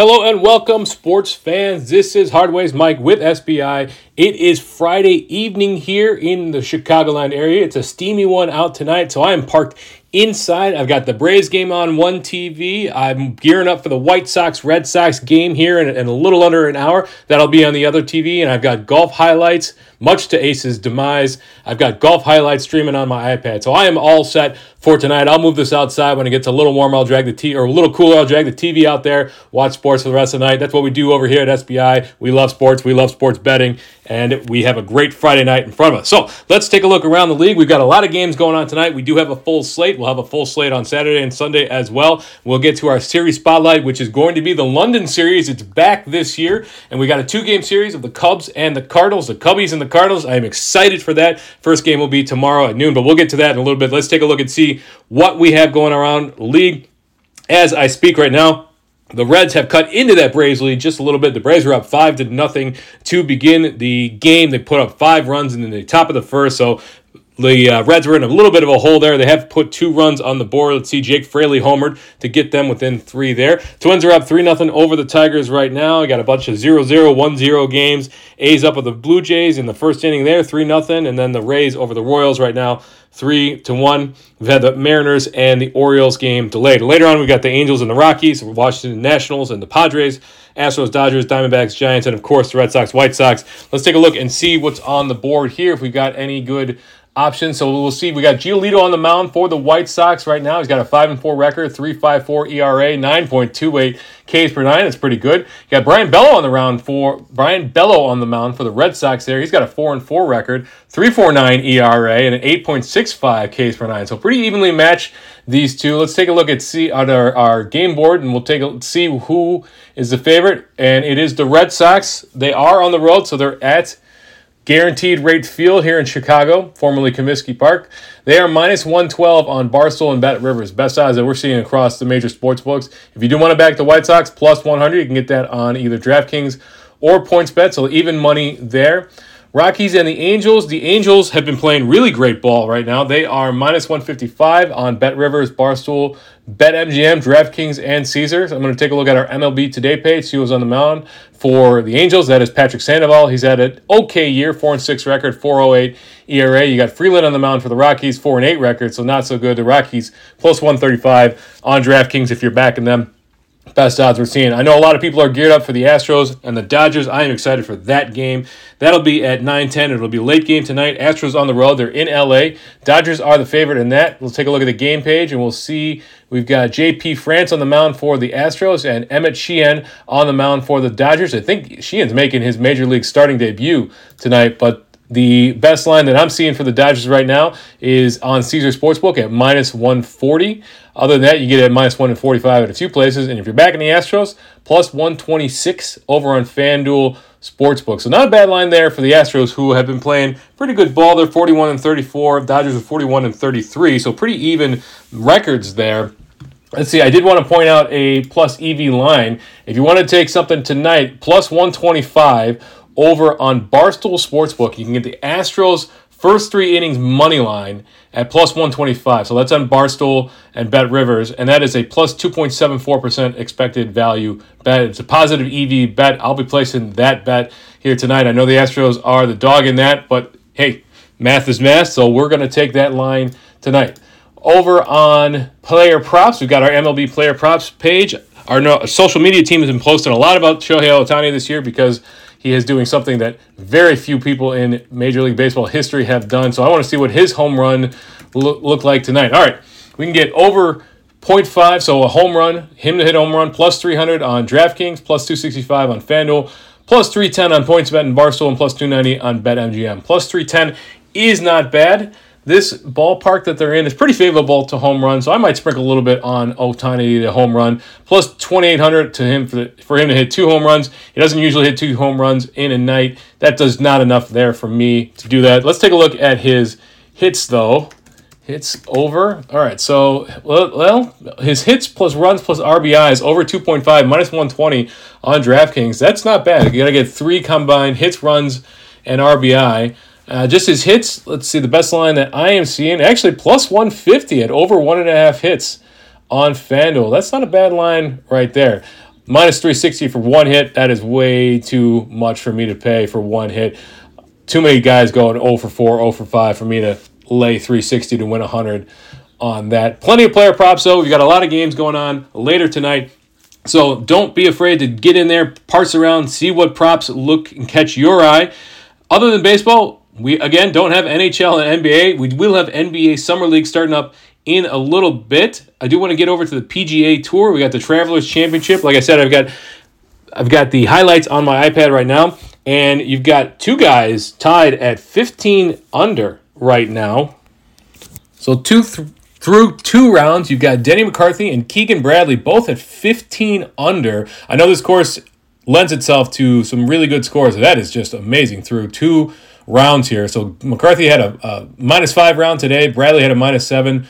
Hello and welcome, sports fans. This is Hardways Mike with SBI. It is Friday evening here in the Chicagoland area. It's a steamy one out tonight, so I am parked inside. I've got the Braves game on one TV. I'm gearing up for the White Sox Red Sox game here in, in a little under an hour. That'll be on the other TV, and I've got golf highlights much to Ace's demise. I've got golf highlights streaming on my iPad. So I am all set for tonight. I'll move this outside when it gets a little warmer. I'll drag the T or a little cooler. I'll drag the TV out there, watch sports for the rest of the night. That's what we do over here at SBI. We love sports. We love sports betting, and we have a great Friday night in front of us. So let's take a look around the league. We've got a lot of games going on tonight. We do have a full slate. We'll have a full slate on Saturday and Sunday as well. We'll get to our series spotlight, which is going to be the London series. It's back this year, and we got a two-game series of the Cubs and the Cardinals. The Cubbies and the Cardinals. I am excited for that. First game will be tomorrow at noon, but we'll get to that in a little bit. Let's take a look and see what we have going around league as I speak right now. The Reds have cut into that Braves lead just a little bit. The Braves are up five to nothing to begin the game. They put up five runs in the top of the first, so the uh, Reds were in a little bit of a hole there. They have put two runs on the board. Let's see Jake Fraley homered to get them within three there. Twins are up 3 0 over the Tigers right now. got a bunch of 0 0, 1 0 games. A's up with the Blue Jays in the first inning there, 3 0. And then the Rays over the Royals right now, 3 to 1. We've had the Mariners and the Orioles game delayed. Later on, we've got the Angels and the Rockies, Washington Nationals and the Padres. Astros, Dodgers, Diamondbacks, Giants, and of course the Red Sox, White Sox. Let's take a look and see what's on the board here. If we've got any good option. So we'll see. We got Giolito on the mound for the White Sox right now. He's got a five and four record, three five four ERA, nine point two eight Ks per nine. That's pretty good. You got Brayan Bello on the round for Brayan Bello on the mound for the Red Sox. There, he's got a four and four record, three four nine ERA, and an eight point six five Ks per nine. So pretty evenly matched these two. Let's take a look at see on our, our game board, and we'll take a see who is the favorite. And it is the Red Sox. They are on the road, so they're at Guaranteed Rate Field here in Chicago, formerly Comiskey Park. They are minus 112 on Barstool and Bet Rivers. Best odds that we're seeing across the major sports books. If you do want to back the White Sox, plus 100, you can get that on either DraftKings or PointsBet, so even money there. Rockies and the Angels. The Angels have been playing really great ball right now. They are minus 155 on Bet Rivers, Barstool, BetMGM, DraftKings, and Caesars. I'm going to take a look at our MLB Today page, see who's on the mound for the Angels. That is Patrick Sandoval. He's had an okay year, 4 and 6 record, 408 ERA. You got Freeland on the mound for the Rockies, 4 and 8 record, so not so good. The Rockies plus 135 on DraftKings if you're backing them best odds we're seeing. I know a lot of people are geared up for the Astros and the Dodgers. I am excited for that game. That'll be at 9:10. It'll be late game tonight. Astros on the road. They're in LA. Dodgers are the favorite in that. We'll take a look at the game page and we'll see we've got JP France on the mound for the Astros and Emmet Sheehan on the mound for the Dodgers. I think Sheehan's making his major league starting debut tonight, but the best line that I'm seeing for the Dodgers right now is on Caesar Sportsbook at minus 140. Other than that, you get it at minus 145 at a few places. And if you're back in the Astros, plus 126 over on FanDuel Sportsbook. So not a bad line there for the Astros, who have been playing pretty good ball. They're 41 and 34. Dodgers are 41 and 33. So pretty even records there. Let's see, I did want to point out a plus EV line. If you want to take something tonight, plus 125 over on Barstool Sportsbook. You can get the Astros first three innings money line at plus 125. So that's on Barstool and Bet Rivers, and that is a plus 2.74% expected value bet. It's a positive EV bet. I'll be placing that bet here tonight. I know the Astros are the dog in that, but hey, math is math, so we're going to take that line tonight. Over on player props, we've got our MLB player props page. Our social media team has been posting a lot about Shohei Ohtani this year because he is doing something that very few people in Major League Baseball history have done. So I want to see what his home run look, like tonight. All right, we can get over 0.5, so a home run, him to hit home run, plus 300 on DraftKings, plus 265 on FanDuel, plus 310 on PointsBet and Barstool, and plus 290 on BetMGM. Plus 310 is not bad this ballpark that they're in is pretty favorable to home runs, so I might sprinkle a little bit on Ohtani the home run plus 2,800 to him for, the, for him to hit two home runs. He doesn't usually hit two home runs in a night. That does not enough there for me to do that. Let's take a look at his hits though. Hits over. All right, so well, well his hits plus runs plus RBI is over 2.5 minus 120 on DraftKings. That's not bad. You got to get three combined hits, runs, and RBI. Uh, just his hits, let's see, the best line that I am seeing, actually plus 150 at over one and a half hits on FanDuel. That's not a bad line right there. minus 360 for one hit. That is way too much for me to pay for one hit. Too many guys going 0 for 4, 0 for 5 for me to lay 360 to win 100 on that. Plenty of player props, though. We've got a lot of games going on later tonight. So don't be afraid to get in there, parse around, see what props look and catch your eye. Other than baseball, we again don't have NHL and NBA. We will have NBA Summer League starting up in a little bit. I do want to get over to the PGA Tour. We got the Travelers Championship. Like I said, I've got I've got the highlights on my iPad right now, and you've got two guys tied at 15 under right now. So two th- through two rounds, you've got Denny McCarthy and Keegan Bradley both at 15 under. I know this course lends itself to some really good scores. That is just amazing through two rounds here. So McCarthy had a, a minus five round today. Bradley had a minus seven.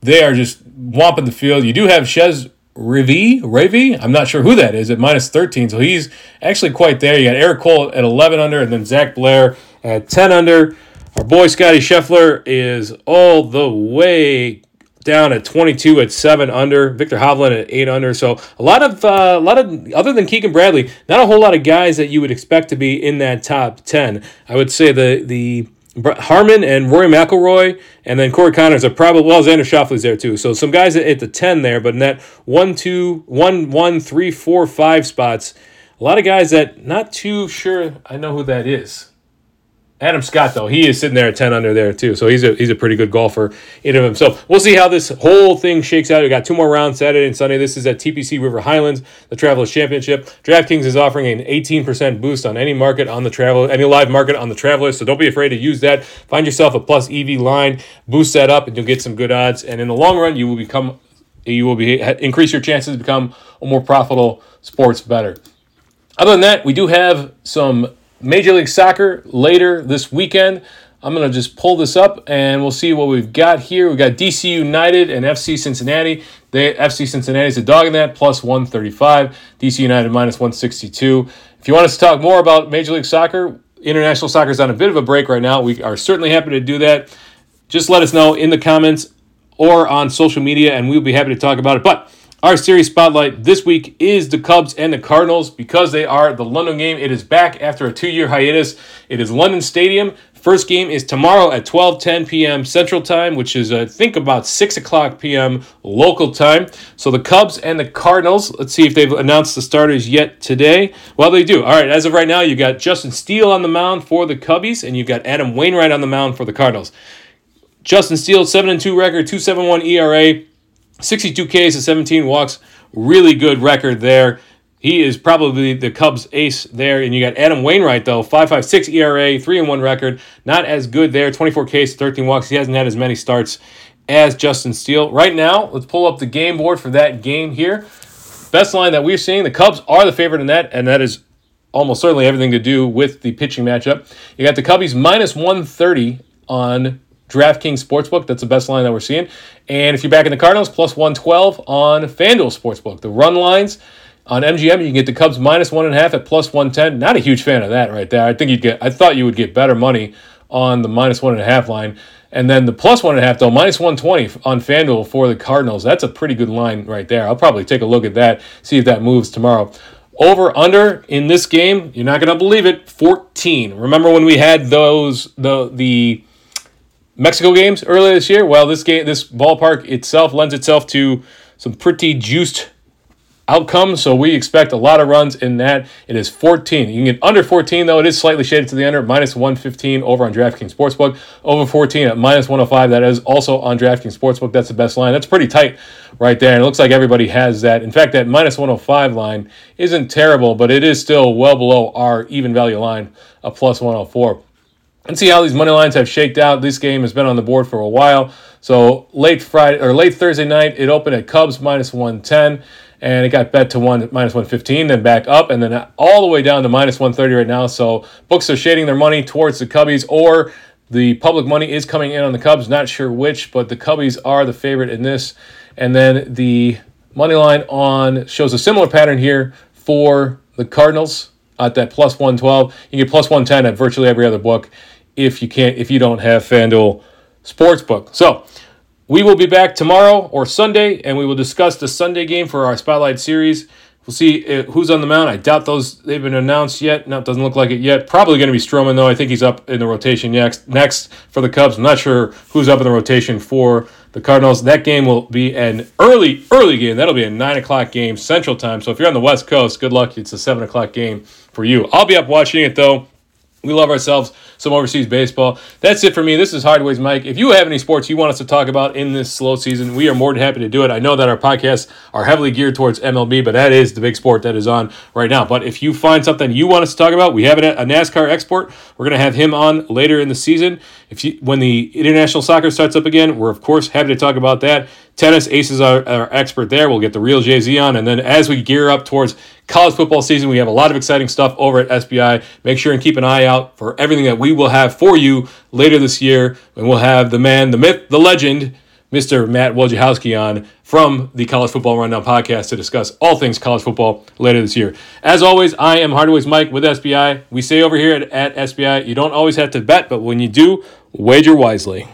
They are just whomping the field. You do have Chez Rivi, Ravi, I'm not sure who that is at minus 13. So he's actually quite there. You got Eric Cole at 11 under, and then Zac Blair at 10 under. Our boy Scotty Scheffler is all the way down at 22 at 7 under. Viktor Hovland at 8 under. So a lot of uh, a lot of other than Keegan Bradley, not a whole lot of guys that you would expect to be in that top 10. I would say the the Harman and Rory McIlroy, and then Corey Conners are probably well. Xander Schauffele's there too. So some guys at, the ten there, but in that one, two, one, one, three, four, five spots, a lot of guys that not too sure. I know who that is. Adam Scott, though, he is sitting there at 10 under there, too. So he's a, he's a pretty good golfer in of himself. We'll see how this whole thing shakes out. We got two more rounds Saturday and Sunday. This is at TPC River Highlands, the Travelers Championship. DraftKings is offering an 18% boost on any market on the travel, any live market on the Travelers. So don't be afraid to use that. Find yourself a plus EV line, boost that up, and you'll get some good odds. And in the long run, you will become, you will be increase your chances to become a more profitable sports bettor. Other than that, we do have some Major League Soccer later this weekend. I'm going to just pull this up and we'll see what we've got here. We've got DC United and FC Cincinnati. They, FC Cincinnati is a dog in that, plus 135. DC United minus 162. If you want us to talk more about Major League Soccer, international soccer is on a bit of a break right now. We are certainly happy to do that. Just let us know in the comments or on social media, and we'll be happy to talk about it. But our series spotlight this week is the Cubs and the Cardinals because they are the London game. It is back after a two year hiatus. It is London Stadium. First game is tomorrow at 12:10 p.m. Central Time, which is I think about 6 o'clock p.m. local time. So the Cubs and the Cardinals. Let's see if they've announced the starters yet today. Well, they do. All right. As of right now, you got Justin Steele on the mound for the Cubbies, and you've got Adam Wainwright on the mound for the Cardinals. Justin Steele, 7 and 2 record, 2.71 ERA. 62 Ks and 17 walks. Really good record there. He is probably the Cubs ace there. And you got Adam Wainwright, though, 5.56 ERA, 3 and 1 record. Not as good there. 24 Ks, 13 walks. He hasn't had as many starts as Justin Steele. Right now, let's pull up the game board for that game here. Best line that we're seeing, the Cubs are the favorite in that, and that is almost certainly everything to do with the pitching matchup. You got the Cubbies minus 130 on DraftKings Sportsbook. That's the best line that we're seeing. And if you're back in the Cardinals, plus 112 on FanDuel Sportsbook. The run lines on MGM, you can get the Cubs minus one and a half at plus 110. Not a huge fan of that right there. I think you'd get, I thought you would get better money on the minus one and a half line. And then the plus one and a half, though, minus 120 on FanDuel for the Cardinals. That's a pretty good line right there. I'll probably take a look at that, see if that moves tomorrow. Over under in this game, you're not going to believe it, 14. Remember when we had those, the, the, Mexico games earlier this year. Well, this game, this ballpark itself lends itself to some pretty juiced outcomes. So we expect a lot of runs in that. It is 14. You can get under 14 though. It is slightly shaded to the under. Minus 115 over on DraftKings Sportsbook. Over 14 at minus 105. That is also on DraftKings Sportsbook. That's the best line. That's pretty tight right there. And it looks like everybody has that. In fact, that minus 105 line isn't terrible, but it is still well below our even value line of plus 104 and see how these money lines have shaked out. This game has been on the board for a while. So late Friday or late Thursday night, it opened at Cubs minus 110 and it got bet to one minus 115 then back up and then all the way down to minus 130 right now so books are shading their money towards the cubbies or the public money is coming in on the cubs not sure which but the cubbies are the favorite in this and then the money line on shows a similar pattern here for the cardinals at that plus 112 you get plus 110 at virtually every other book if you can't if you don't have FanDuel Sportsbook. So we will be back tomorrow or Sunday, and we will discuss the Sunday game for our Spotlight series. We'll see uh, who's on the mound. I doubt those they've been announced yet. No, it doesn't look like it yet. Probably going to be Stroman though. I think he's up in the rotation next. Next for the Cubs. I'm not sure who's up in the rotation for the Cardinals. That game will be an early early game. That'll be a nine o'clock game Central Time. So if you're on the West Coast, good luck. It's a seven o'clock game for you. I'll be up watching it though. We love ourselves some overseas baseball. That's it for me. This is Hardways Mike. If you have any sports you want us to talk about in this slow season, we are more than happy to do it. I know that our podcasts are heavily geared towards MLB, but that is the big sport that is on right now. But if you find something you want us to talk about, we have a NASCAR export. We're going to have him on later in the season. If you, when the international soccer starts up again, we're of course happy to talk about that. Tennis Aces are our expert there. We'll get the real Jay Z on, and then as we gear up towards college football season, we have a lot of exciting stuff over at SBI. Make sure and keep an eye out for everything that we will have for you later this year, and we'll have the man, the myth, the legend, Mr. Matt Wojciechowski on from the College Football Rundown podcast to discuss all things college football later this year. As always, I am Hardways Mike with SBI. We say over here at, at SBI, you don't always have to bet, but when you do, wager wisely.